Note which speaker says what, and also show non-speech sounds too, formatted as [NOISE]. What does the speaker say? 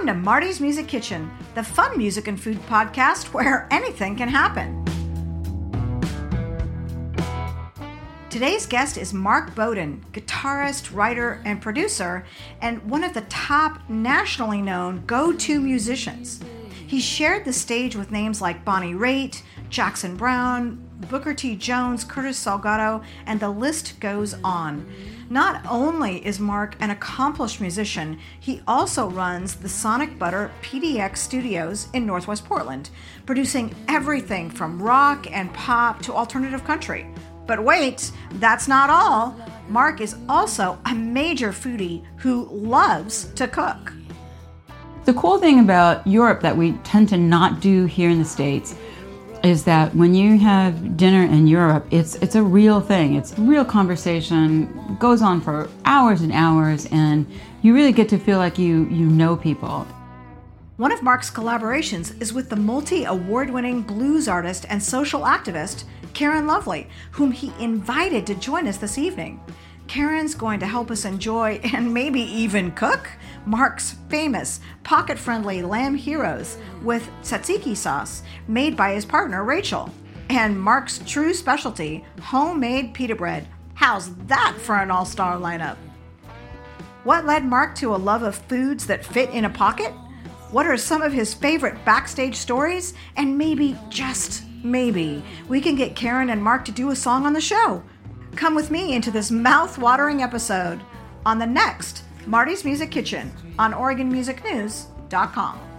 Speaker 1: Welcome to Marti's Music Kitchen, the fun music and food podcast where [LAUGHS] anything can happen. Today's guest is Mark Bowden, guitarist, writer, and producer, and one of the top nationally known go to musicians. He shared the stage with names like Bonnie Raitt, Jackson Browne, Booker T. Jones, Curtis Salgado, and the list goes on. Not only is Mark an accomplished musician, he also runs the Sonic Butter PDX Studios in Northwest Portland, producing everything from rock and pop to alternative country. But wait, that's not all. Mark is also a major foodie who loves to cook.
Speaker 2: The cool thing about Europe that we tend to not do here in the States is that when you have dinner in Europe, it's it's a real thing. It's real conversation, goes on for hours and hours, and you really get to feel like you you know people.
Speaker 1: One of Mark's collaborations is with the multi award winning blues artist and social activist, Karen Lovely, whom he invited to join us this evening. Karen's going to help us enjoy [LAUGHS] and maybe even cook Mark's famous pocket friendly lamb gyros with tzatziki sauce made by his partner Rachel, and Mark's true specialty, homemade pita bread. How's that for an all star lineup? What led Mark to a love of foods that fit in a pocket? What are some of his favorite backstage stories? And maybe, just maybe, we can get Karen and Mark to do a song on the show. Come with me into this mouth watering episode on the next Marti's Music Kitchen on OregonMusicNews.com.